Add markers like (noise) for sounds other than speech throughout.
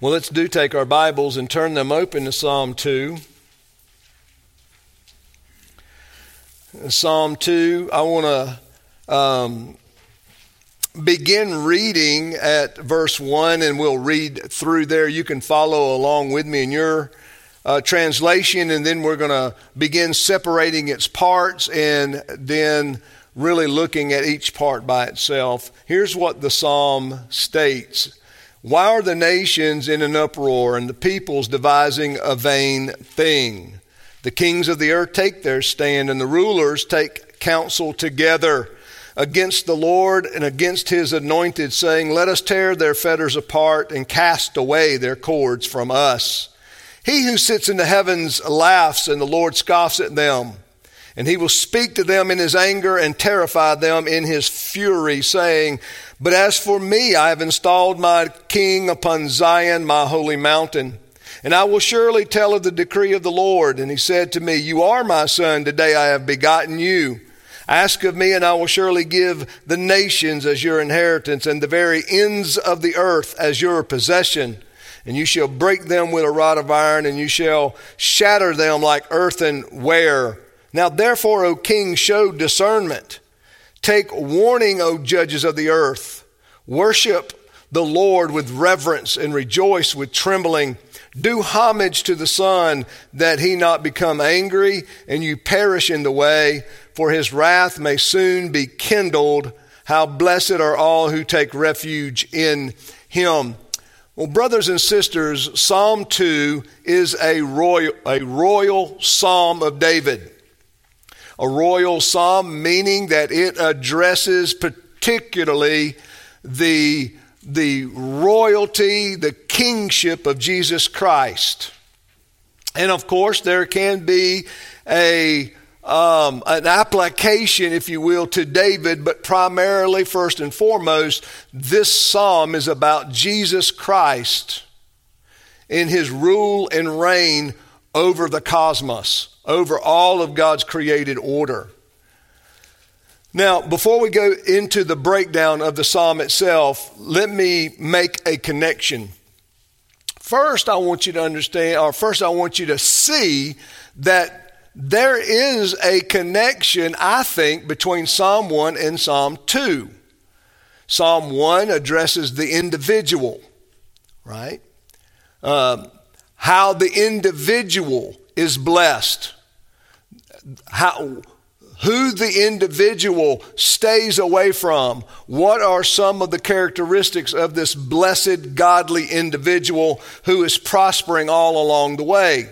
Well, let's do take our Bibles and turn them open to Psalm 2. Psalm 2, I want to um, begin reading at verse 1 and we'll read through there. You can follow along with me in your uh, translation, and then we're going to begin separating its parts and then really looking at each part by itself. Here's what the psalm states why are the nations in an uproar and the peoples devising a vain thing? The kings of the earth take their stand, and the rulers take counsel together against the Lord and against his anointed, saying, Let us tear their fetters apart and cast away their cords from us. He who sits in the heavens laughs, and the Lord scoffs at them. And he will speak to them in his anger and terrify them in his fury, saying, But as for me, I have installed my king upon Zion, my holy mountain. And I will surely tell of the decree of the Lord. And he said to me, You are my son, today I have begotten you. Ask of me, and I will surely give the nations as your inheritance, and the very ends of the earth as your possession. And you shall break them with a rod of iron, and you shall shatter them like earthenware. Now, therefore, O king, show discernment. Take warning, O judges of the earth. Worship the Lord with reverence and rejoice with trembling. Do homage to the Son, that he not become angry and you perish in the way, for his wrath may soon be kindled. How blessed are all who take refuge in him. Well, brothers and sisters, Psalm 2 is a royal, a royal psalm of David a royal psalm, meaning that it addresses particularly the, the royalty, the kingship of Jesus Christ. And of course, there can be a um, an application, if you will, to David, but primarily, first and foremost, this psalm is about Jesus Christ in his rule and reign over the cosmos over all of God's created order. Now, before we go into the breakdown of the psalm itself, let me make a connection. First, I want you to understand, or first, I want you to see that there is a connection, I think, between Psalm 1 and Psalm 2. Psalm 1 addresses the individual, right? Um, how the individual is blessed how, who the individual stays away from. What are some of the characteristics of this blessed, godly individual who is prospering all along the way?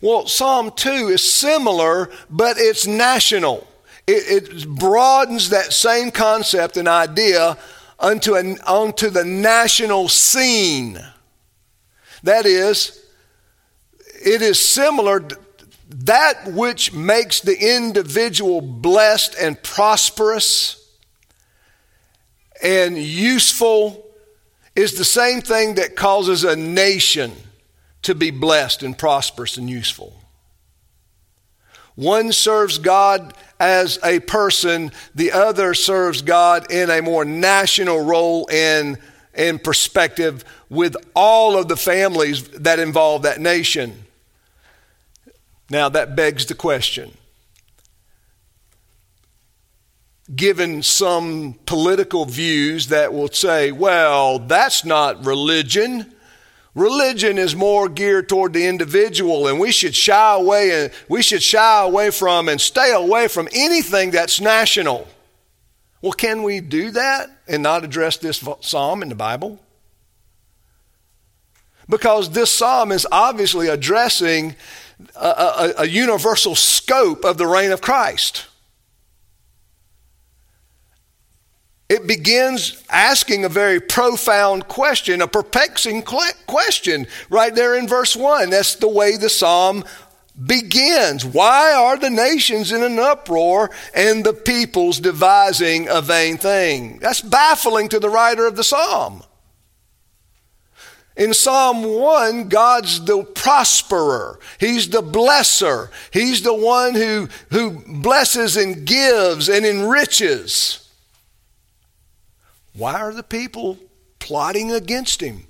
Well, Psalm 2 is similar, but it's national. It, it broadens that same concept and idea onto, an, onto the national scene. That is, it is similar that which makes the individual blessed and prosperous and useful is the same thing that causes a nation to be blessed and prosperous and useful. One serves God as a person, the other serves God in a more national role and, and perspective with all of the families that involve that nation. Now, that begs the question. Given some political views that will say, well, that's not religion. Religion is more geared toward the individual, and we should shy away and we should shy away from and stay away from anything that's national. Well, can we do that and not address this psalm in the Bible? Because this psalm is obviously addressing a, a, a universal scope of the reign of Christ. It begins asking a very profound question, a perplexing question, right there in verse 1. That's the way the psalm begins. Why are the nations in an uproar and the peoples devising a vain thing? That's baffling to the writer of the psalm. In Psalm 1, God's the prosperer. He's the blesser. He's the one who, who blesses and gives and enriches. Why are the people plotting against him?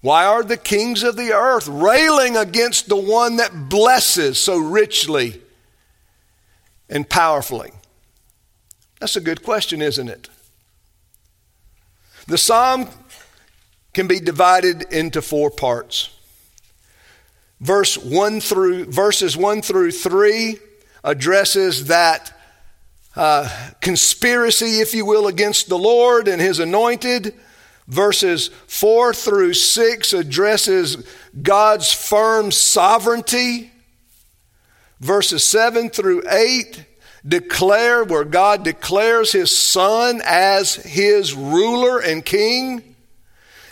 Why are the kings of the earth railing against the one that blesses so richly and powerfully? That's a good question, isn't it? The psalm can be divided into four parts. Verse 1 through verses 1 through 3 addresses that uh, conspiracy, if you will, against the Lord and his anointed. Verses 4 through 6 addresses God's firm sovereignty. Verses 7 through 8 declare where God declares his son as his ruler and king.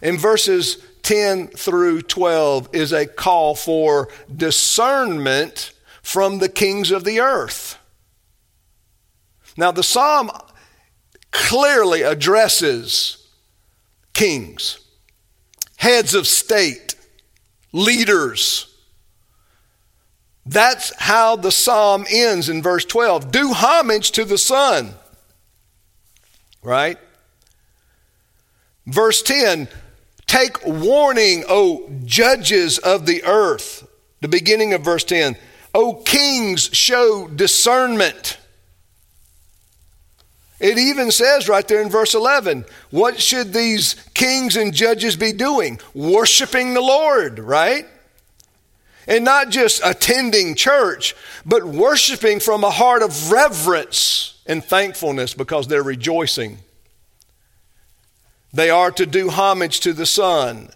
In verses 10 through 12 is a call for discernment from the kings of the earth. Now, the psalm clearly addresses kings, heads of state, leaders. That's how the psalm ends in verse 12. Do homage to the Son. Right? Verse 10 Take warning, O judges of the earth. The beginning of verse 10. O kings, show discernment. It even says right there in verse 11, what should these kings and judges be doing? Worshiping the Lord, right? And not just attending church, but worshiping from a heart of reverence and thankfulness because they're rejoicing. They are to do homage to the Son,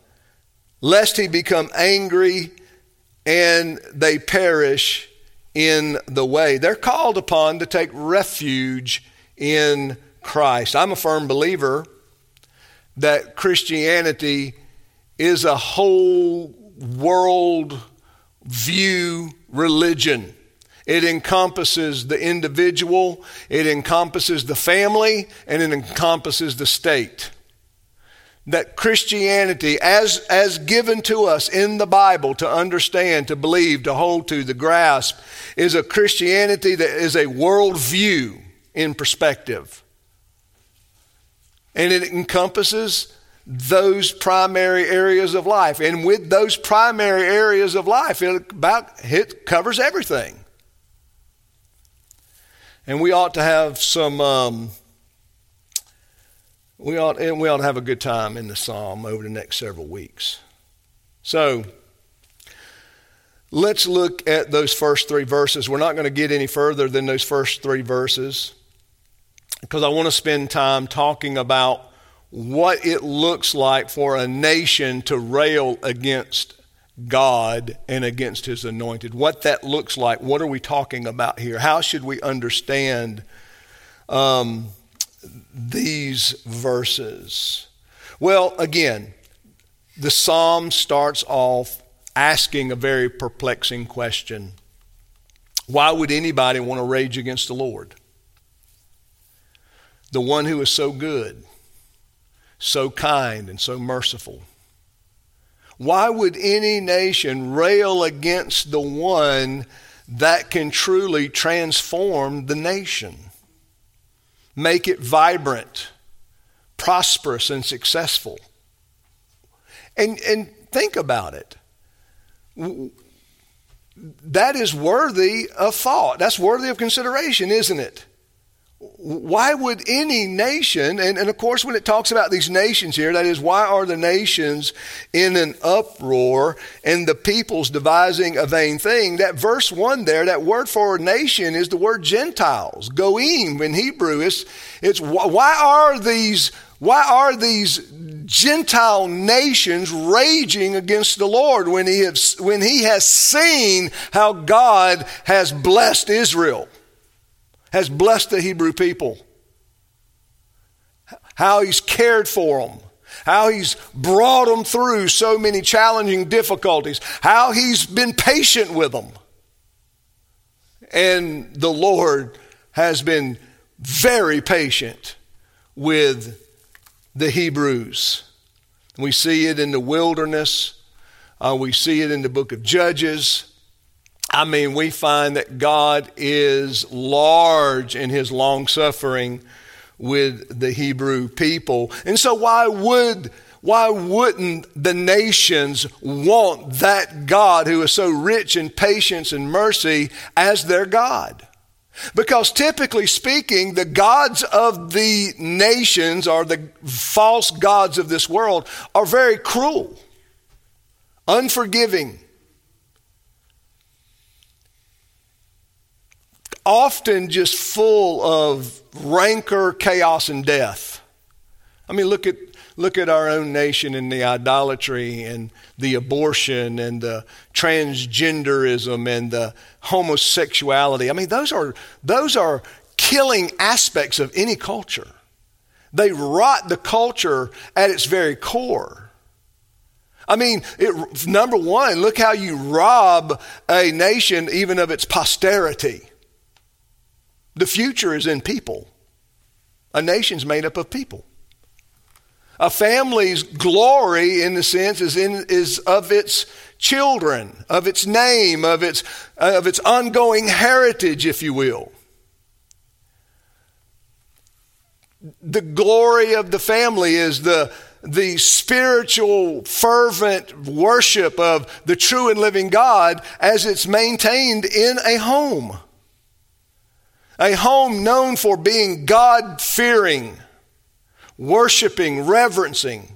lest he become angry and they perish in the way. They're called upon to take refuge in Christ. I'm a firm believer that Christianity is a whole world view religion. It encompasses the individual, it encompasses the family, and it encompasses the state. That Christianity, as, as given to us in the Bible to understand, to believe, to hold to, to grasp, is a Christianity that is a world view in perspective. And it encompasses those primary areas of life. And with those primary areas of life, it about it covers everything. And we ought to have some um, we ought and we ought to have a good time in the psalm over the next several weeks. So let's look at those first three verses. We're not going to get any further than those first three verses because I want to spend time talking about what it looks like for a nation to rail against God and against his anointed. What that looks like. What are we talking about here? How should we understand um, these verses? Well, again, the psalm starts off asking a very perplexing question Why would anybody want to rage against the Lord? The one who is so good so kind and so merciful. Why would any nation rail against the one that can truly transform the nation? Make it vibrant, prosperous, and successful. And, and think about it. That is worthy of thought. That's worthy of consideration, isn't it? Why would any nation, and, and of course, when it talks about these nations here, that is, why are the nations in an uproar and the peoples devising a vain thing? That verse 1 there, that word for nation is the word Gentiles. Goim in Hebrew. It's, it's why are these, why are these Gentile nations raging against the Lord when he, has, when he has seen how God has blessed Israel? Has blessed the Hebrew people, how he's cared for them, how he's brought them through so many challenging difficulties, how he's been patient with them. And the Lord has been very patient with the Hebrews. We see it in the wilderness. Uh, we see it in the book of Judges. I mean, we find that God is large in his long suffering with the Hebrew people. And so, why would why wouldn't the nations want that God who is so rich in patience and mercy as their God? Because typically speaking, the gods of the nations or the false gods of this world are very cruel, unforgiving, often just full of rancor, chaos, and death. I mean, look at look at our own nation and the idolatry and the abortion and the transgenderism and the homosexuality. I mean, those are those are killing aspects of any culture. They rot the culture at its very core. I mean, it, number one, look how you rob a nation even of its posterity. The future is in people. A nation's made up of people. A family's glory, in the sense, is, in, is of its children, of its name, of its, of its ongoing heritage, if you will. The glory of the family is the, the spiritual, fervent worship of the true and living God as it's maintained in a home. A home known for being God fearing, worshiping, reverencing.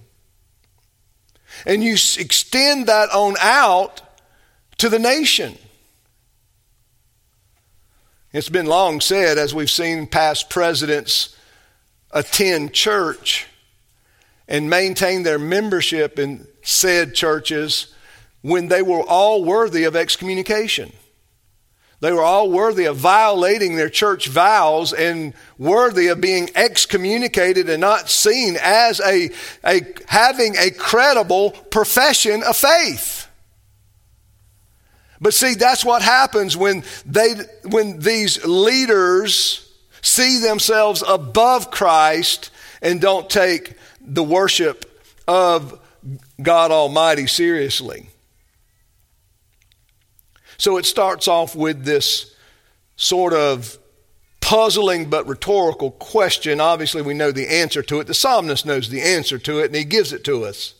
And you extend that on out to the nation. It's been long said, as we've seen past presidents attend church and maintain their membership in said churches when they were all worthy of excommunication. They were all worthy of violating their church vows and worthy of being excommunicated and not seen as a, a having a credible profession of faith. But see, that's what happens when they when these leaders see themselves above Christ and don't take the worship of God Almighty seriously. So it starts off with this sort of puzzling but rhetorical question. Obviously, we know the answer to it. The psalmist knows the answer to it, and he gives it to us.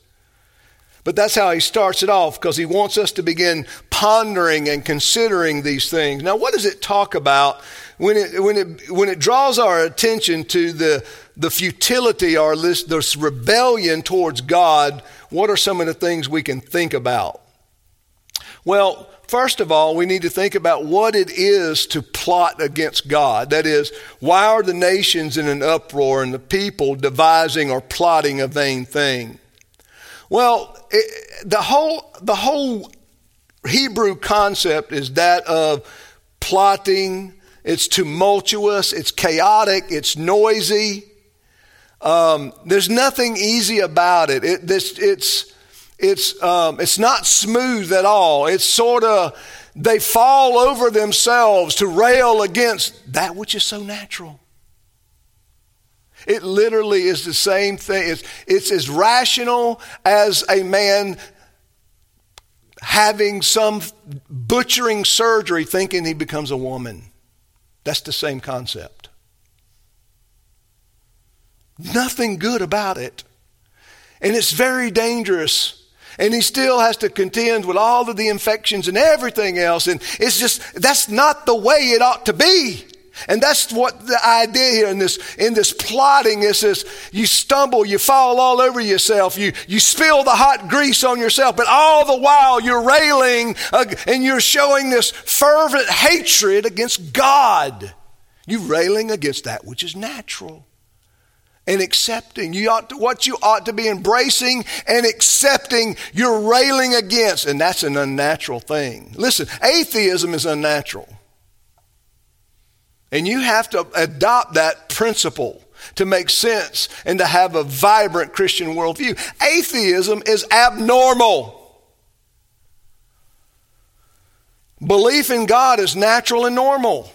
But that's how he starts it off because he wants us to begin pondering and considering these things. Now, what does it talk about when it, when it, when it draws our attention to the, the futility or this, this rebellion towards God? What are some of the things we can think about? Well, First of all, we need to think about what it is to plot against God. That is, why are the nations in an uproar and the people devising or plotting a vain thing? Well, it, the whole the whole Hebrew concept is that of plotting. It's tumultuous. It's chaotic. It's noisy. Um, there's nothing easy about it. it this, it's it's, um, it's not smooth at all. It's sort of, they fall over themselves to rail against that which is so natural. It literally is the same thing. It's, it's as rational as a man having some butchering surgery thinking he becomes a woman. That's the same concept. Nothing good about it. And it's very dangerous and he still has to contend with all of the infections and everything else. And it's just, that's not the way it ought to be. And that's what the idea here in this, in this plotting is this, you stumble, you fall all over yourself, you, you spill the hot grease on yourself, but all the while you're railing and you're showing this fervent hatred against God. You're railing against that which is natural and accepting. You ought to, what you ought to be embracing and accepting, you're railing against, and that's an unnatural thing. Listen, atheism is unnatural. And you have to adopt that principle to make sense and to have a vibrant Christian worldview. Atheism is abnormal. Belief in God is natural and normal.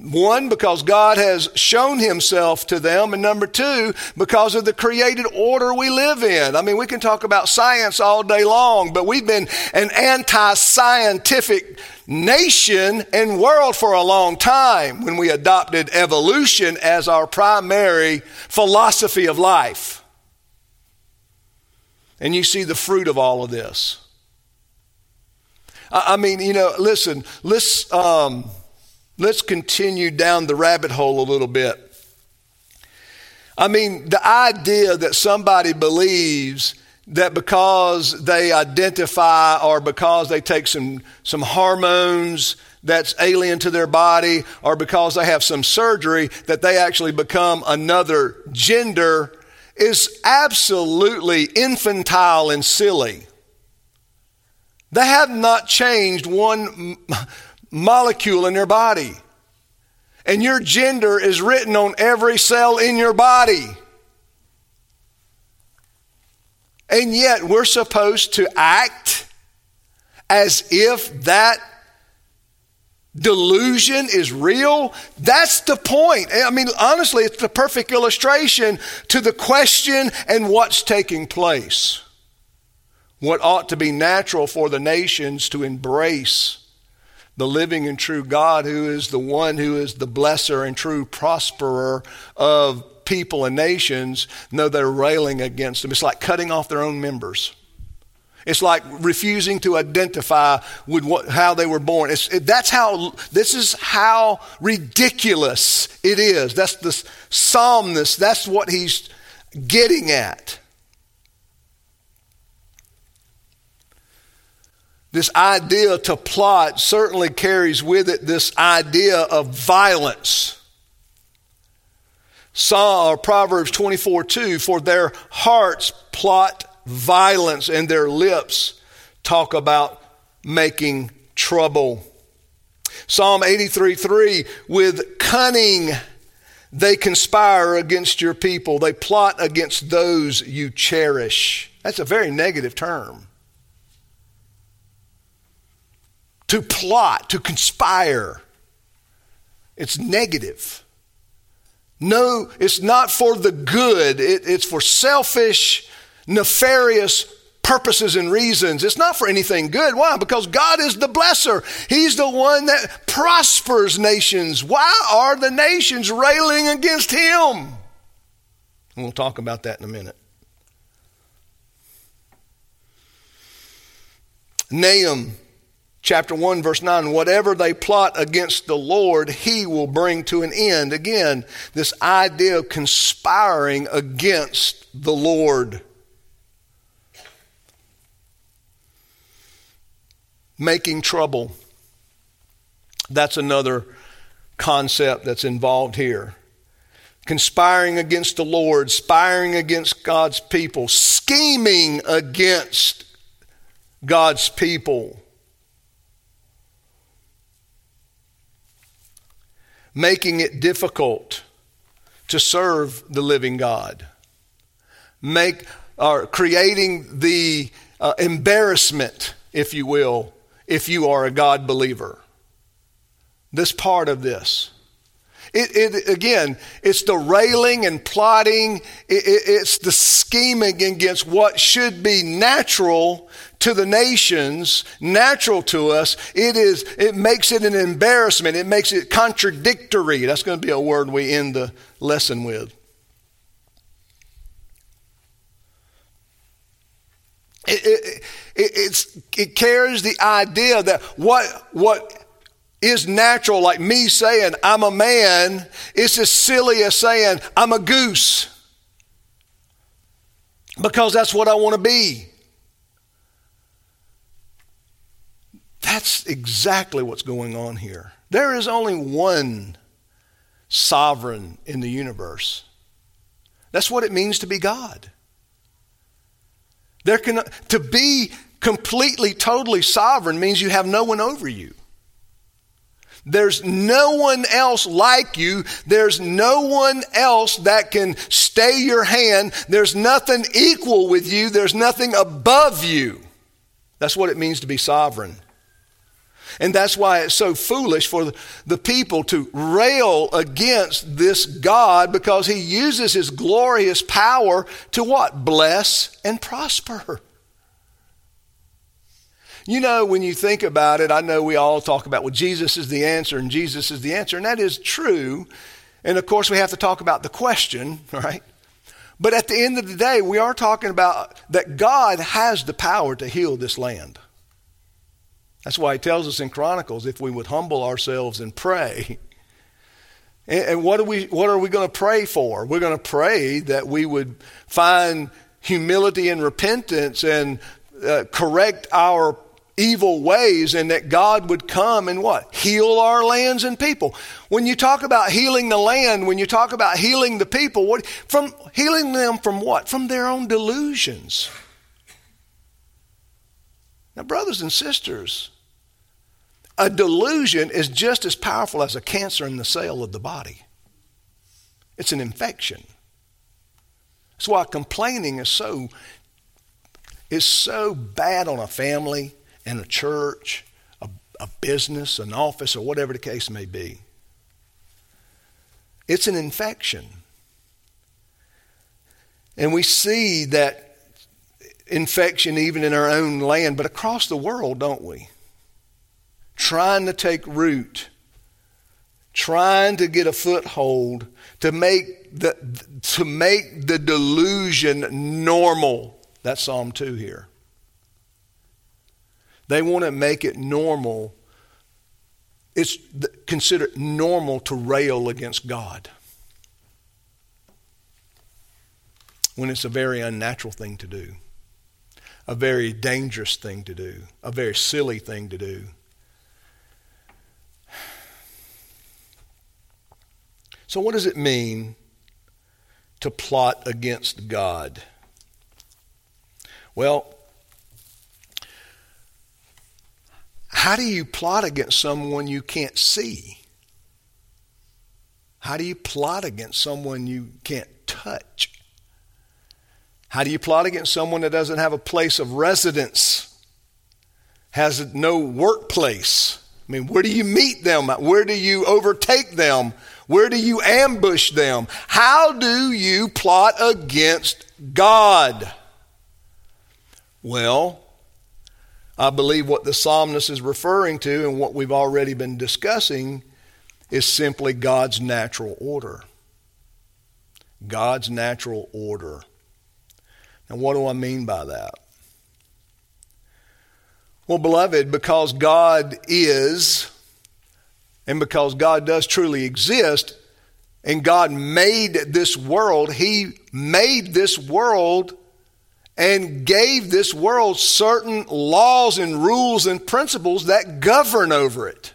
One, because God has shown himself to them. And number two, because of the created order we live in. I mean, we can talk about science all day long, but we've been an anti scientific nation and world for a long time when we adopted evolution as our primary philosophy of life. And you see the fruit of all of this. I mean, you know, listen, let's. Um, Let's continue down the rabbit hole a little bit. I mean, the idea that somebody believes that because they identify or because they take some, some hormones that's alien to their body or because they have some surgery that they actually become another gender is absolutely infantile and silly. They have not changed one molecule in your body. And your gender is written on every cell in your body. And yet we're supposed to act as if that delusion is real. That's the point. I mean, honestly, it's the perfect illustration to the question and what's taking place. What ought to be natural for the nations to embrace the living and true God, who is the one who is the blesser and true prosperer of people and nations, know they're railing against them. It's like cutting off their own members. It's like refusing to identify with what, how they were born. It, that's how, this is how ridiculous it is. That's the psalmist, that's what he's getting at. This idea to plot certainly carries with it this idea of violence. Or Proverbs 24 2 For their hearts plot violence, and their lips talk about making trouble. Psalm 83 3 With cunning they conspire against your people, they plot against those you cherish. That's a very negative term. To plot, to conspire. It's negative. No, it's not for the good, it, it's for selfish, nefarious purposes and reasons. It's not for anything good. Why? Because God is the blesser. He's the one that prospers nations. Why are the nations railing against Him? And we'll talk about that in a minute. Nahum chapter 1, verse 9 whatever they plot against the Lord, he will bring to an end. Again, this idea of conspiring against the Lord. Making trouble. That's another concept that's involved here. Conspiring against the Lord, spiring against God's people, scheming against God's people. Making it difficult to serve the living God, make or creating the uh, embarrassment, if you will, if you are a God believer. This part of this. It, it, again, it's the railing and plotting, it, it's the scheming against what should be natural to the nations, natural to us. It is, it makes it an embarrassment. It makes it contradictory. That's going to be a word we end the lesson with. It, it, it, it carries the idea that what, what is natural, like me saying I'm a man, it's as silly as saying I'm a goose. Because that's what I want to be. That's exactly what's going on here. There is only one sovereign in the universe. That's what it means to be God. There can, to be completely, totally sovereign means you have no one over you. There's no one else like you. There's no one else that can stay your hand. There's nothing equal with you. There's nothing above you. That's what it means to be sovereign. And that's why it's so foolish for the people to rail against this God because he uses his glorious power to what? Bless and prosper. You know, when you think about it, I know we all talk about, well, Jesus is the answer and Jesus is the answer, and that is true. And of course, we have to talk about the question, (laughs) right? But at the end of the day, we are talking about that God has the power to heal this land. That's why he tells us in Chronicles if we would humble ourselves and pray. (laughs) And, what, are we, what are we going to pray for? We're going to pray that we would find humility and repentance and uh, correct our evil ways and that God would come and what? Heal our lands and people. When you talk about healing the land, when you talk about healing the people, what from healing them from what? From their own delusions. Now, brothers and sisters, a delusion is just as powerful as a cancer in the cell of the body. It's an infection. That's why complaining is so is so bad on a family in a church, a, a business, an office, or whatever the case may be. It's an infection. And we see that infection even in our own land, but across the world, don't we? Trying to take root, trying to get a foothold to make the, to make the delusion normal. That's Psalm 2 here. They want to make it normal. It's considered normal to rail against God when it's a very unnatural thing to do, a very dangerous thing to do, a very silly thing to do. So, what does it mean to plot against God? Well, How do you plot against someone you can't see? How do you plot against someone you can't touch? How do you plot against someone that doesn't have a place of residence, has no workplace? I mean, where do you meet them? Where do you overtake them? Where do you ambush them? How do you plot against God? Well, I believe what the psalmist is referring to and what we've already been discussing is simply God's natural order. God's natural order. Now, what do I mean by that? Well, beloved, because God is, and because God does truly exist, and God made this world, He made this world and gave this world certain laws and rules and principles that govern over it.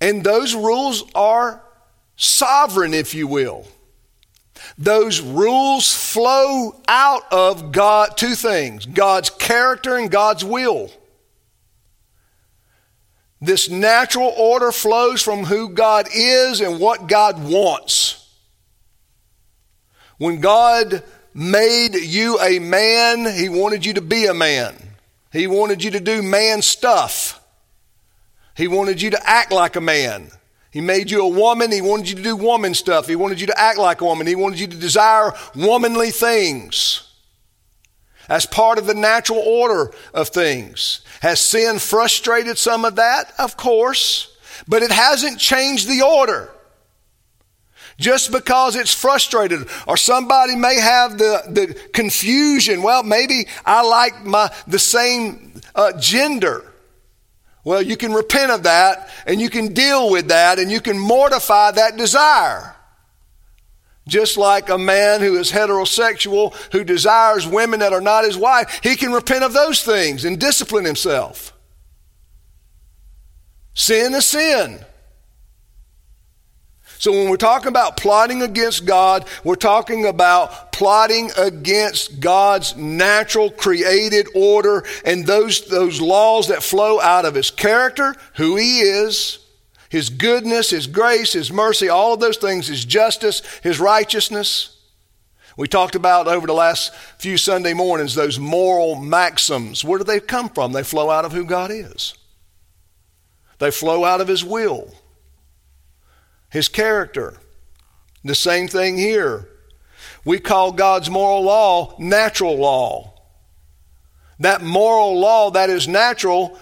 And those rules are sovereign, if you will. Those rules flow out of God, two things God's character and God's will. This natural order flows from who God is and what God wants. When God made you a man, He wanted you to be a man. He wanted you to do man stuff. He wanted you to act like a man. He made you a woman. He wanted you to do woman stuff. He wanted you to act like a woman. He wanted you to desire womanly things. As part of the natural order of things. Has sin frustrated some of that? Of course. But it hasn't changed the order just because it's frustrated or somebody may have the, the confusion well maybe i like my the same uh, gender well you can repent of that and you can deal with that and you can mortify that desire just like a man who is heterosexual who desires women that are not his wife he can repent of those things and discipline himself. Sin is sin. So when we're talking about plotting against God, we're talking about plotting against God's natural created order and those, those laws that flow out of His character, who He is, His goodness, His grace, His mercy, all of those things, His justice, His righteousness. We talked about over the last few Sunday mornings those moral maxims. Where do they come from? They flow out of who God is, they flow out of His will, His character. The same thing here. We call God's moral law natural law. That moral law that is natural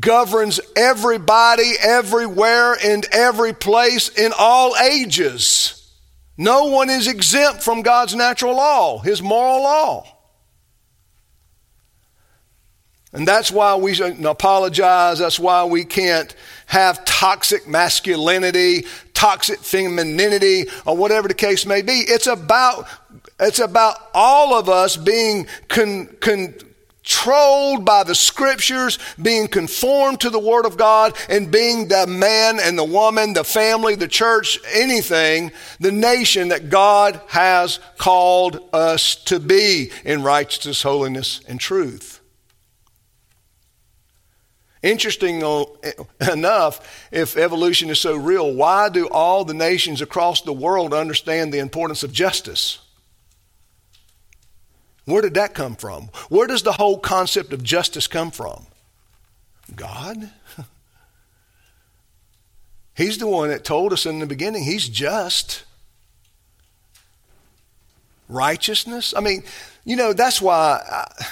governs everybody, everywhere, and every place, in all ages. No one is exempt from God's natural law, His moral law. And that's why we apologize. That's why we can't have toxic masculinity, toxic femininity, or whatever the case may be. It's about, it's about all of us being con, con, controlled by the scriptures, being conformed to the word of God, and being the man and the woman, the family, the church, anything, the nation that God has called us to be in righteousness, holiness, and truth. Interesting (laughs) enough, if evolution is so real, why do all the nations across the world understand the importance of justice? Where did that come from? Where does the whole concept of justice come from? God. (laughs) He's the one that told us in the beginning He's just. Righteousness. I mean, you know, that's why I,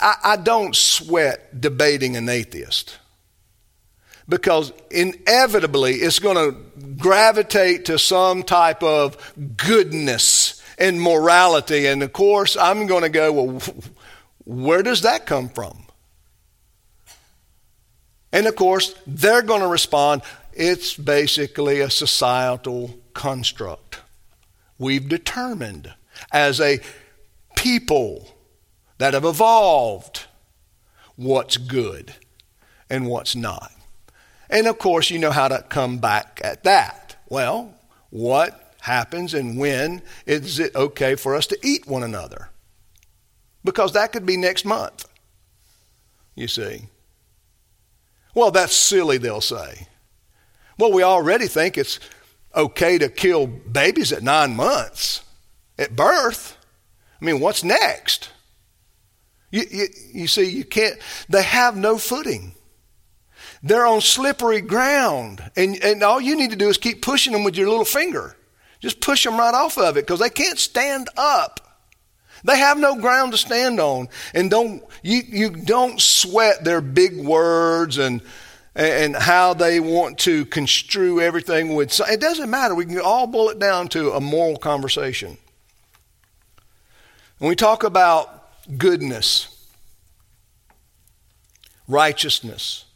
I, I don't sweat debating an atheist because inevitably it's going to gravitate to some type of goodness and morality. And of course, I'm going to go, well, where does that come from? And of course, they're going to respond, it's basically a societal construct. We've determined as a people that have evolved what's good and what's not. And of course, you know how to come back at that. Well, what happens and when is it okay for us to eat one another? Because that could be next month, you see. Well, that's silly, they'll say. Well, we already think it's okay to kill babies at nine months at birth. I mean, what's next? You, you, you see, you can't, they have no footing. They're on slippery ground. And, and all you need to do is keep pushing them with your little finger. Just push them right off of it because they can't stand up. They have no ground to stand on. And don't, you, you don't sweat their big words and, and how they want to construe everything with. It doesn't matter. We can all boil it down to a moral conversation. When we talk about goodness, righteousness,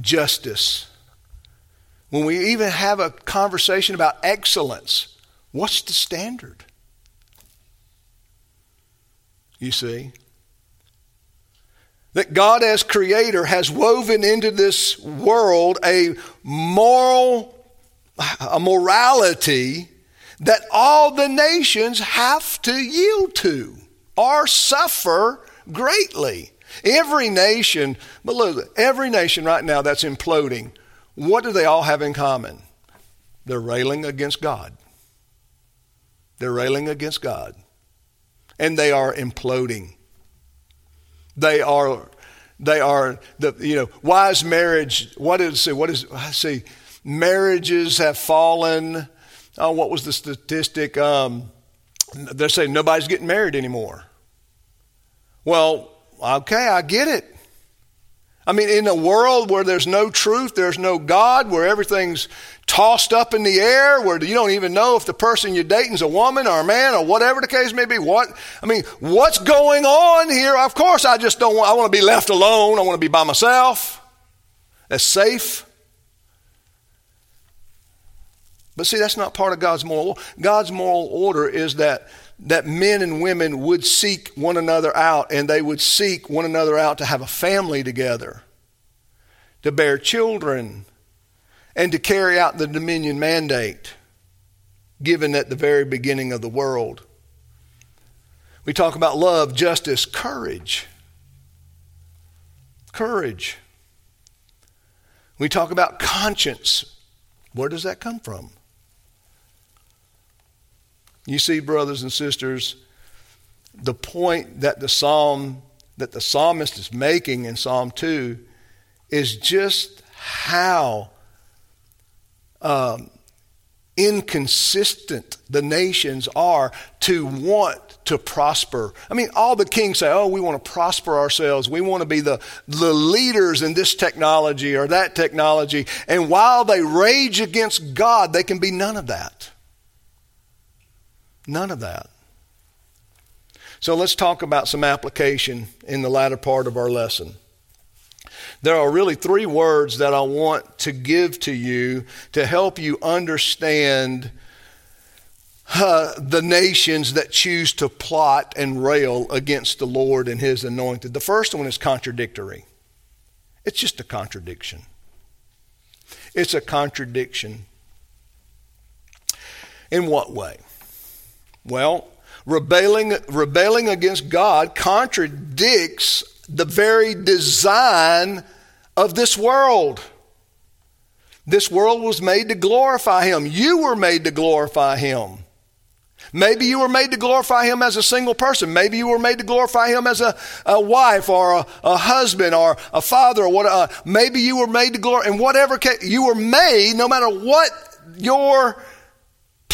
justice, when we even have a conversation about excellence, what's the standard? You see? That God, as creator, has woven into this world a moral, a morality that all the nations have to yield to or suffer greatly. Every nation, but look, every nation right now that's imploding what do they all have in common? They're railing against God. They're railing against God. And they are imploding. They are, they are the, you know, wise marriage, what say? What is, I see, marriages have fallen. Oh, what was the statistic? Um, they're saying nobody's getting married anymore. Well, okay, I get it. I mean, in a world where there's no truth, there's no God, where everything's tossed up in the air, where you don't even know if the person you're dating is a woman or a man or whatever the case may be. What I mean, what's going on here? Of course, I just don't want. I want to be left alone. I want to be by myself. That's safe. But see, that's not part of God's moral. God's moral order is that that men and women would seek one another out and they would seek one another out to have a family together, to bear children, and to carry out the dominion mandate given at the very beginning of the world. We talk about love, justice, courage. Courage. We talk about conscience. Where does that come from? You see, brothers and sisters, the point that the psalm that the psalmist is making in Psalm 2 is just how um, inconsistent the nations are to want to prosper. I mean, all the kings say, oh, we want to prosper ourselves. We want to be the, the leaders in this technology or that technology. And while they rage against God, they can be none of that. None of that. So let's talk about some application in the latter part of our lesson. There are really three words that I want to give to you to help you understand uh, the nations that choose to plot and rail against the Lord and His anointed. The first one is contradictory. It's just a contradiction. It's a contradiction. In what way? Well, rebelling, rebelling against God contradicts the very design of this world. This world was made to glorify Him. You were made to glorify Him. Maybe you were made to glorify Him as a single person. Maybe you were made to glorify Him as a, a wife or a, a, husband or a father or what. Uh, maybe you were made to glorify. In whatever case, you were made, no matter what your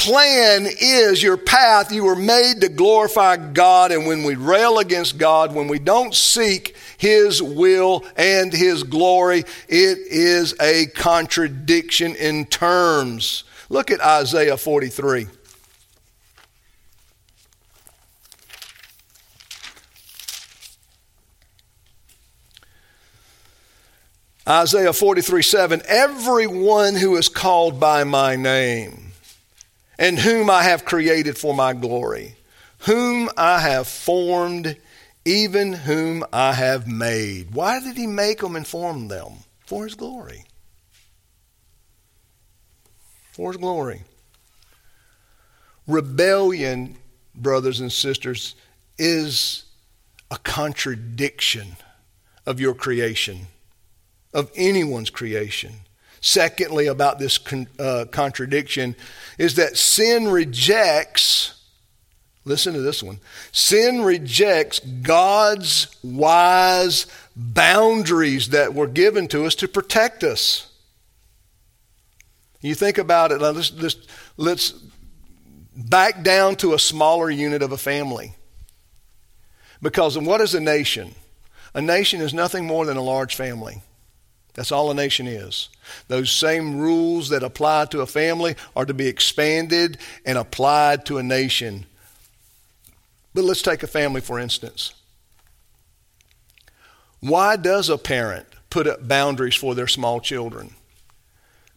plan is, your path, you were made to glorify God. And when we rail against God, when we don't seek His will and His glory, it is a contradiction in terms. Look at Isaiah 43. Isaiah 43 7 Everyone who is called by my name and whom I have created for my glory, whom I have formed, even whom I have made. Why did he make them and form them? For his glory. For his glory. Rebellion, brothers and sisters, is a contradiction of your creation, of anyone's creation. Secondly, about this con- uh, contradiction is that sin rejects, listen to this one, sin rejects God's wise boundaries that were given to us to protect us. You think about it, let's, let's, let's back down to a smaller unit of a family. Because what is a nation? A nation is nothing more than a large family. That's all a nation is. Those same rules that apply to a family are to be expanded and applied to a nation. But let's take a family for instance. Why does a parent put up boundaries for their small children?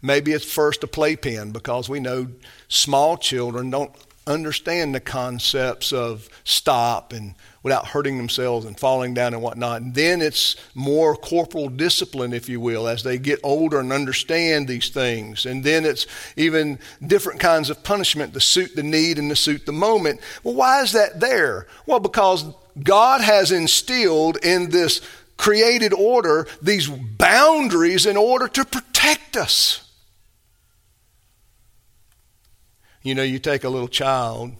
Maybe it's first a playpen because we know small children don't understand the concepts of stop and without hurting themselves and falling down and whatnot. And then it's more corporal discipline, if you will, as they get older and understand these things. And then it's even different kinds of punishment to suit the need and to suit the moment. Well, why is that there? Well, because God has instilled in this created order these boundaries in order to protect us. You know, you take a little child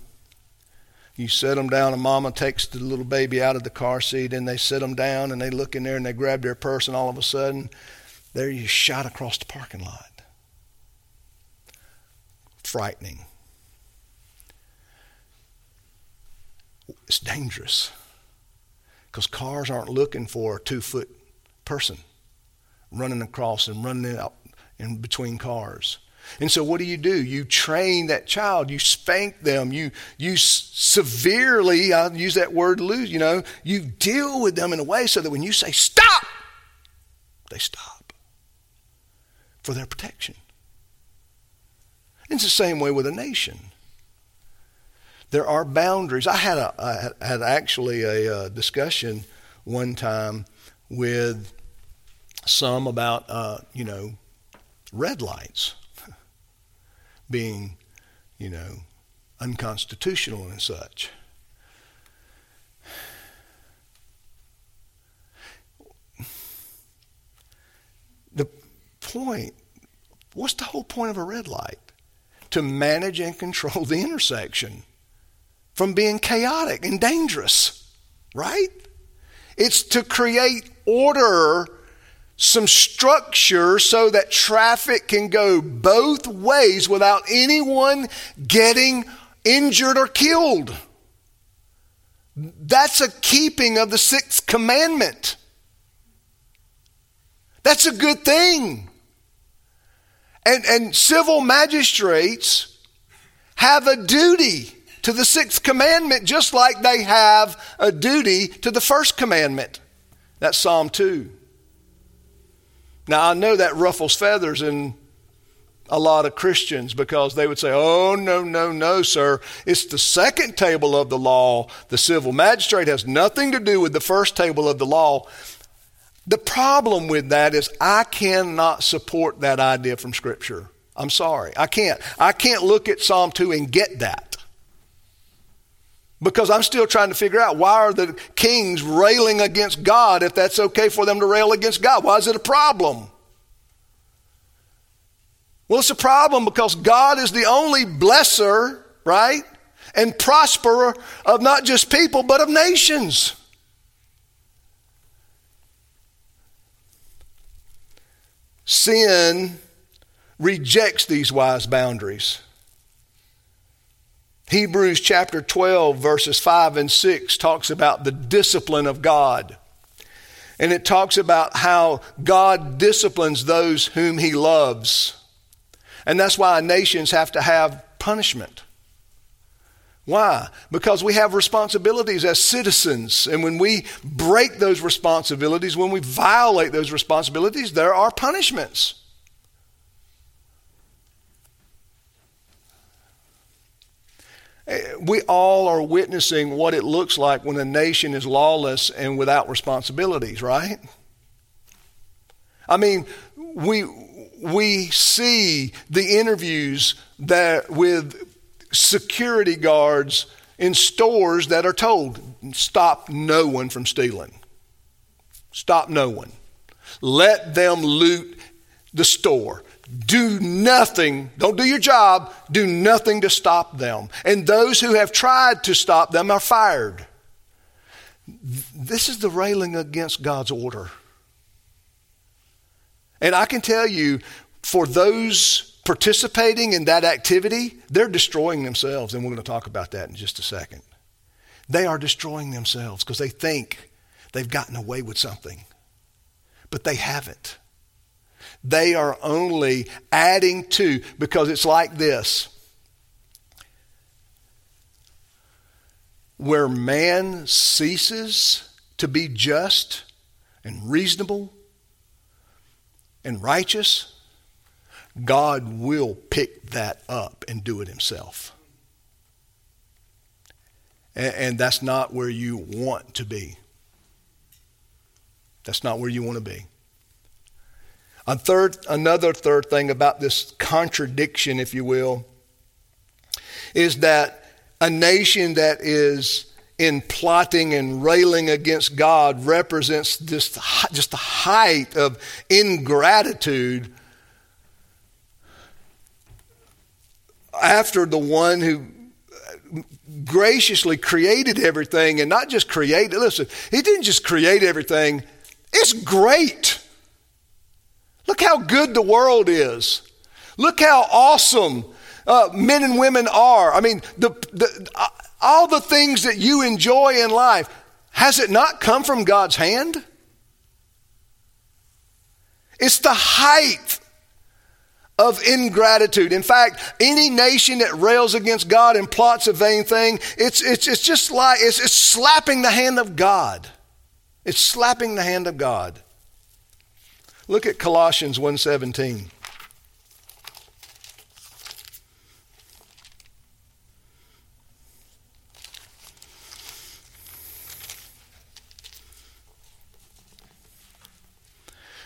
you set them down, and mama takes the little baby out of the car seat, and they sit them down, and they look in there, and they grab their purse, and all of a sudden, there you shot across the parking lot. Frightening. It's dangerous because cars aren't looking for a two foot person running across and running out in between cars. And so, what do you do? You train that child, you spank them, you, you severely, I use that word lose, you know, you deal with them in a way so that when you say stop, they stop for their protection. It's the same way with a nation. There are boundaries. I had, a, I had actually a, a discussion one time with some about, uh, you know, red lights being, you know, unconstitutional and such. The point, what's the whole point of a red light? To manage and control (laughs) the intersection. from being chaotic and dangerous, right? It's to create order, some structure so that traffic can go both ways without anyone getting injured or killed. That's a keeping of the sixth commandment. That's a good thing. And, and civil magistrates have a duty to the sixth commandment just like they have a duty to the first commandment. That's Psalm 2. Now, I know that ruffles feathers in a lot of Christians because they would say, oh, no, no, no, sir. It's the second table of the law. The civil magistrate has nothing to do with the first table of the law. The problem with that is I cannot support that idea from Scripture. I'm sorry. I can't. I can't look at Psalm 2 and get that. Because I'm still trying to figure out why are the kings railing against God if that's okay for them to rail against God? Why is it a problem? Well, it's a problem because God is the only blesser, right? And prosperer of not just people, but of nations. Sin rejects these wise boundaries. Hebrews chapter 12, verses 5 and 6 talks about the discipline of God. And it talks about how God disciplines those whom he loves. And that's why nations have to have punishment. Why? Because we have responsibilities as citizens. And when we break those responsibilities, when we violate those responsibilities, there are punishments. Eh, we all are witnessing what it looks like when a nation is lawless and without responsibilities, right? I mean, we we see the interviews that with security guards in stores that are told stop no one from stealing. Stop no one. Let them loot the store. Do nothing, don't do your job, do nothing to stop them. And those who have tried to stop them are fired. This is the railing against God's order. And I can tell you, for those participating in that activity, they're destroying themselves. And we're going to talk about that in just a second. They are destroying themselves because they think they've gotten away with something, but they haven't. They are only adding to, because it's like this. Where man ceases to be just and reasonable and righteous, God will pick that up and do it himself. And, and, that's not where you want to be. That's not where you want to be. A third, another third thing about this contradiction, if you will, is that a nation that is in plotting and railing against God represents this, just the height of ingratitude after the one who graciously created everything and not just created, listen, he didn't just create everything, it's great. Look how good the world is. Look how awesome uh, men and women are. I mean, the, the, uh, all the things that you enjoy in life, has it not come from God's hand? It's the height of ingratitude. In fact, any nation that rails against God and plots a vain thing, it's, it's, it's just like it's, it's slapping the hand of God. It's slapping the hand of God. Look at Colossians 1:17.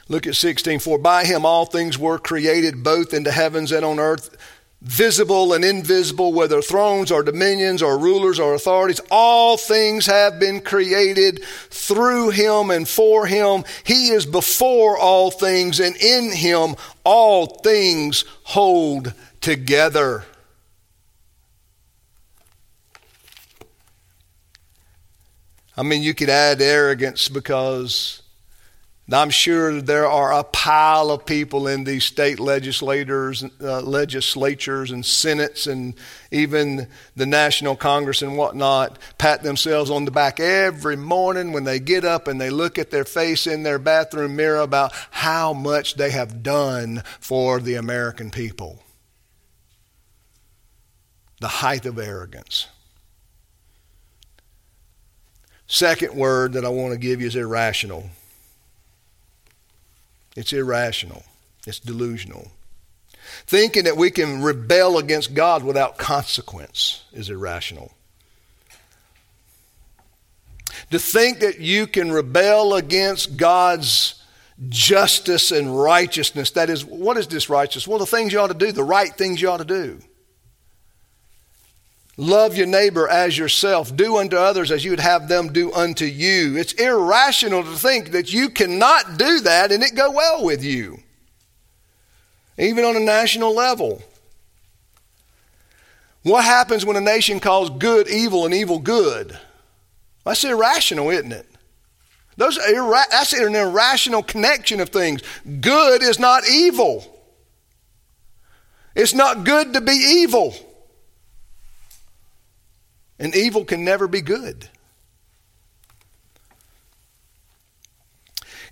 Look at 16. For by him all things were created, both in the heavens and on earth, visible and invisible, whether thrones or dominions or rulers or authorities, all things have been created through him and for him. He is before all things, and in him all things hold together. I mean, you could add arrogance because I'm sure there are a pile of people in these state legislators, uh, legislatures and senates and even the National Congress and whatnot pat themselves on the back every morning when they get up and they look at their face in their bathroom mirror about how much they have done for the American people. The height of arrogance. Second word that I want to give you is irrational. It's irrational, it's delusional. Thinking that we can rebel against God without consequence is irrational. To think that you can rebel against God's justice and righteousness, that is, what is this righteousness? Well, the things you ought to do, the right things you ought to do. Love your neighbor as yourself. Do unto others as you would have them do unto you. It's irrational to think that you cannot do that and it go well with you, even on a national level. What happens when a nation calls good evil and evil good? That's irrational, isn't it? Those irra- that's an irrational connection of things. Good is not evil. It's not good to be evil. And evil can never be good.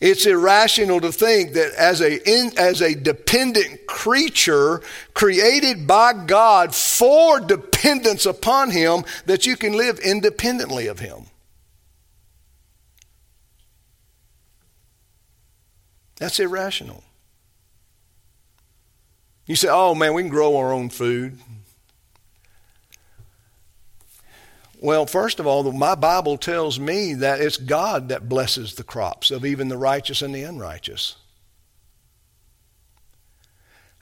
It's irrational to think that as a, in, as a dependent creature created by God for dependence upon Him, that you can live independently of Him. That's irrational. You say, oh man, we can grow our own food. Well, first of all, my Bible tells me that it's God that blesses the crops of even the righteous and the unrighteous.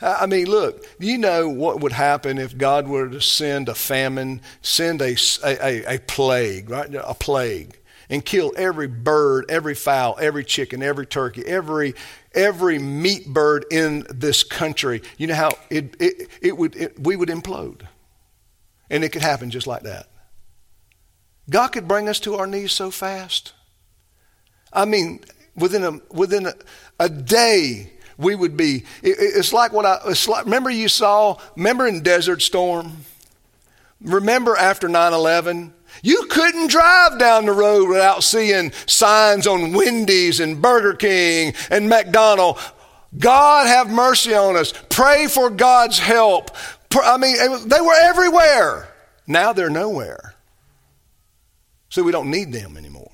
I mean, look, you know what would happen if God were to send a famine, send a, a, a plague, right? A plague, and kill every bird, every fowl, every chicken, every turkey, every, every meat bird in this country. You know how it, it, it would, it, we would implode. And it could happen just like that. God could bring us to our knees so fast. I mean, within a, within a, a day, we would be. It, it's like what I. It's like, remember you saw. Remember in Desert Storm. Remember after 9/11. You couldn't drive down the road without seeing signs on Wendy's and Burger King and McDonald. God have mercy on us. Pray for God's help. I mean, they were everywhere. Now they're nowhere. So we don't need them anymore.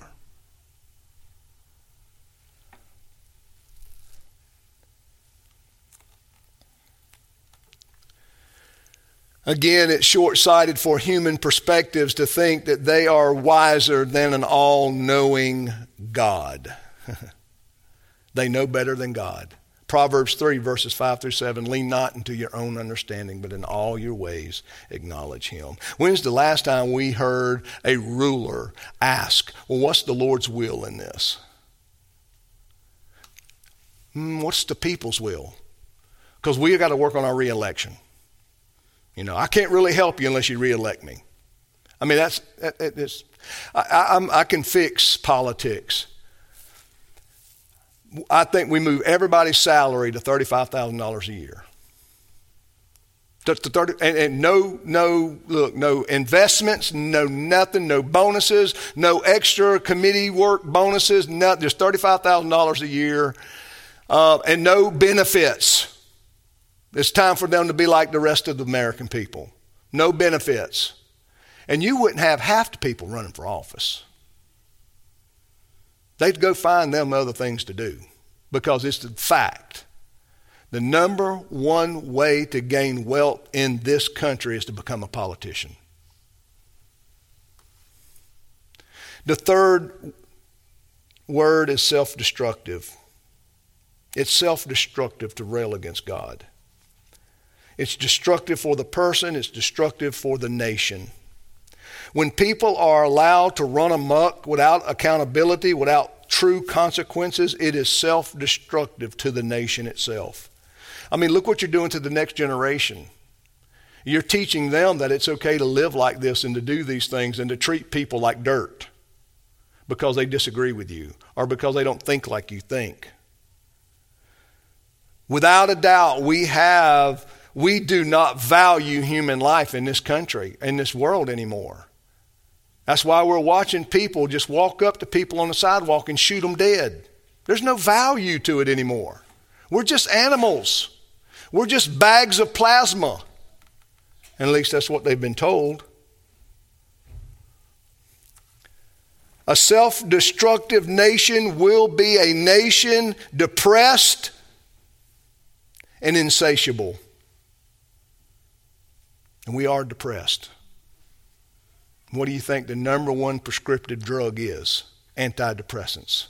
Again, it's short sighted for human perspectives to think that they are wiser than an all knowing God. (laughs) they know better than God. Proverbs 3, verses 5 through 7 lean not into your own understanding, but in all your ways acknowledge him. When's the last time we heard a ruler ask, Well, what's the Lord's will in this? Mm, what's the people's will? Because we've got to work on our reelection. You know, I can't really help you unless you reelect me. I mean, that's, that, I, I, I can fix politics. I think we move everybody's salary to $35,000 a year. To, to 30, and, and, no, no, look, no investments, no nothing, no bonuses, no extra committee work bonuses, nothing, just $35,000 a year, uh, and no benefits. It's time for them to be like the rest of the American people. No benefits. And you wouldn't have half the people running for office. They'd go find them other things to do because it's the fact. The number one way to gain wealth in this country is to become a politician. The third word is self destructive. It's self destructive to rail against God. It's destructive for the person, it's destructive for the nation. When people are allowed to run amok without accountability, without true consequences, it is self destructive to the nation itself. I mean, look what you're doing to the next generation. You're teaching them that it's okay to live like this and to do these things and to treat people like dirt. because they disagree with you or because they don't think like you think. Without a doubt, we have, we do not value human life in this country, in this world anymore. That's why we're watching people just walk up to people on the sidewalk and shoot them dead. There's no value to it anymore. We're just animals. We're just bags of plasma. And at least that's what they've been told. A self destructive nation will be a nation depressed and insatiable. And we are depressed. What do you think the number one prescriptive drug is? Antidepressants.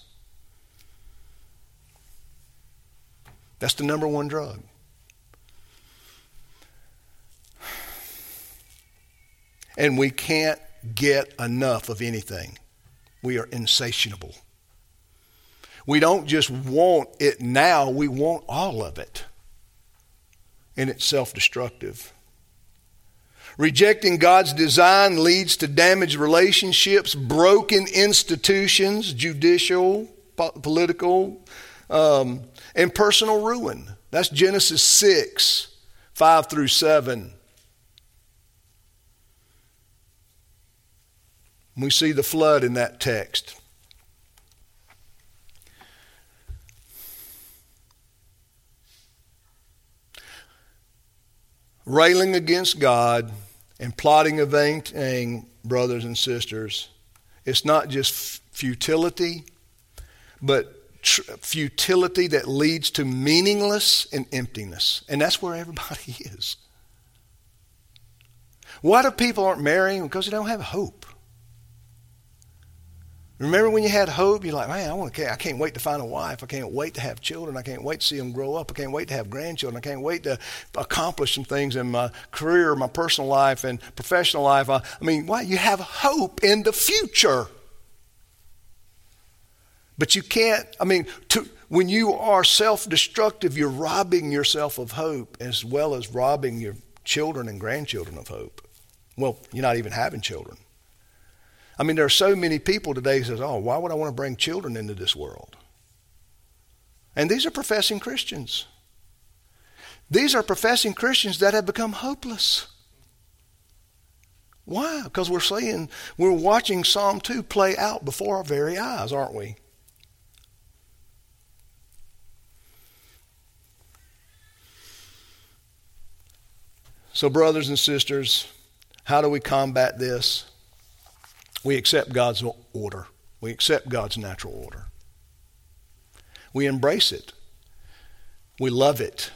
That's the number one drug. And we can't get enough of anything. We are insatiable. We don't just want it now, we want all of it. And it's self destructive. Rejecting God's design leads to damaged relationships, broken institutions, judicial, political, um, and personal ruin. That's Genesis 6, 5 through 7. We see the flood in that text. Railing against God and plotting a vain brothers and sisters, it's not just futility, but tr- futility that leads to meaningless and emptiness. And that's where everybody (laughs) is. Why do people aren't marrying? Because they don't have hope. Remember when you had hope? You're like, man, I want to. I can't wait to find a wife. I can't wait to have children. I can't wait to see them grow up. I can't wait to have grandchildren. I can't wait to accomplish some things in my career, my personal life, and professional life. I, I mean, why? You have hope in the future. But you can't. I mean, to, when you are self-destructive, you're robbing yourself of hope as well as robbing your children and grandchildren of hope. Well, you're not even having children. I mean, there are so many people today who says, "Oh, why would I want to bring children into this world?" And these are professing Christians. These are professing Christians that have become hopeless. Why? Because we're seeing, we're watching Psalm 2 play out before our very eyes, aren't we? So, brothers and sisters, how do we combat this? We accept God's order. We accept God's natural order. We embrace it. We love it.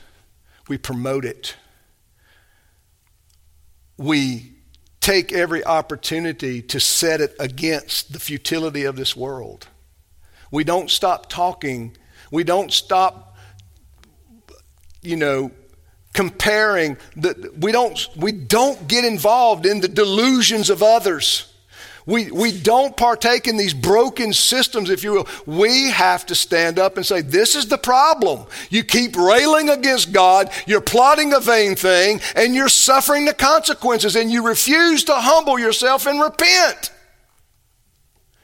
We promote it. We take every opportunity to set it against the futility of this world. We don't stop talking. We don't stop, you know, comparing. The, we, don't, we don't get involved in the delusions of others. We, we don't partake in these broken systems, if you will. We have to stand up and say, This is the problem. You keep railing against God, you're plotting a vain thing, and you're suffering the consequences, and you refuse to humble yourself and repent.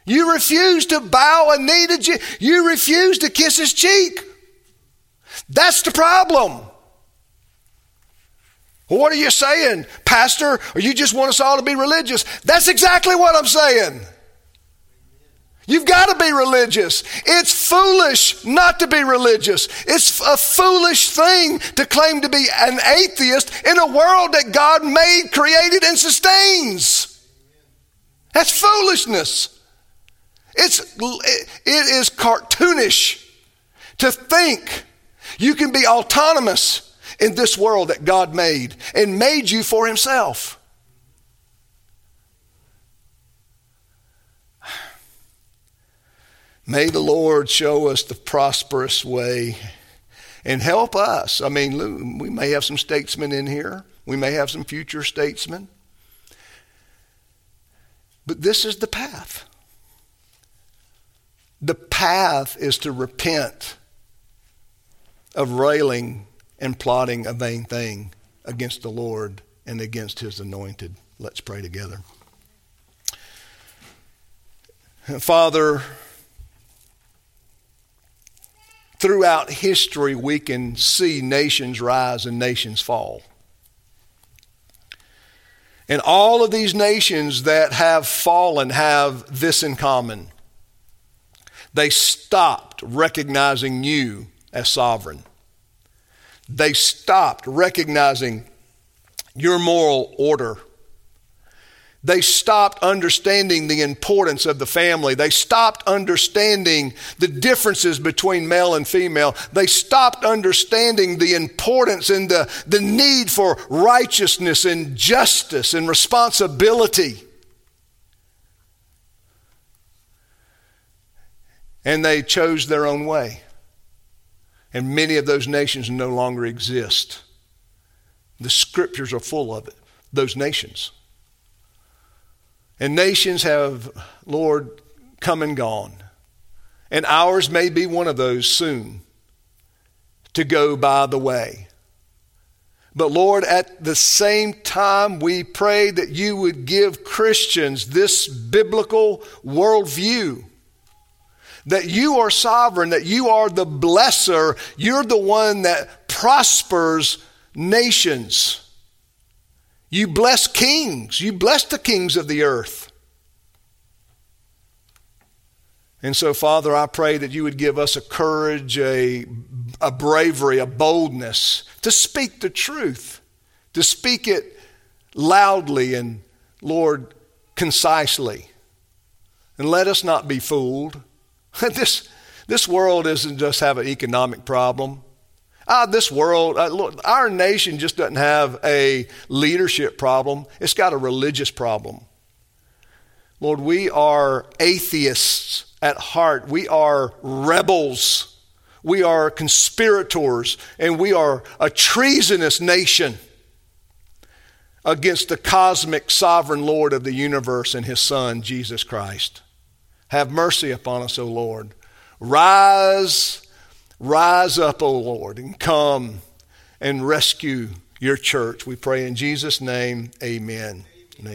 You refuse to bow a knee to Jesus. You refuse to kiss his cheek. That's the problem. What are you saying, Pastor? Or you just want us all to be religious? That's exactly what I'm saying. You've got to be religious. It's foolish not to be religious. It's a foolish thing to claim to be an atheist in a world that God made, created, and sustains. That's foolishness. It's, it is cartoonish to think you can be autonomous in this world that God made and made you for Himself. May the Lord show us the prosperous way and help us. I mean, we may have some statesmen in here, we may have some future statesmen. But this is the path. The path is to repent of railing and plotting a vain thing against the Lord and against his anointed. Let's pray together. Father, throughout history, we can see nations rise and nations fall. And all of these nations that have fallen have this in common they stopped recognizing you as sovereign. They stopped recognizing your moral order. They stopped understanding the importance of the family. They stopped understanding the differences between male and female. They stopped understanding the importance and the, the need for righteousness and justice and responsibility. And they chose their own way. And many of those nations no longer exist. The scriptures are full of it, those nations. And nations have, Lord, come and gone. And ours may be one of those soon to go by the way. But Lord, at the same time, we pray that you would give Christians this biblical worldview that you are sovereign, that you are the blesser, you're the one that prospers nations. You bless kings, you bless the kings of the earth. And so, Father, I pray that you would give us a courage, a, a bravery, a boldness to speak the truth, to speak it loudly and, Lord, concisely. And let us not be fooled. (laughs) this, this world doesn't just have an economic problem. Ah, this world, uh, look, our nation just doesn't have a leadership problem, it's got a religious problem. Lord, we are atheists at heart, we are rebels, we are conspirators, and we are a treasonous nation against the cosmic sovereign Lord of the universe and his Son, Jesus Christ. Have mercy upon us, O Lord. Rise, rise up, O Lord, and come and rescue your church. We pray in Jesus' name, amen. amen.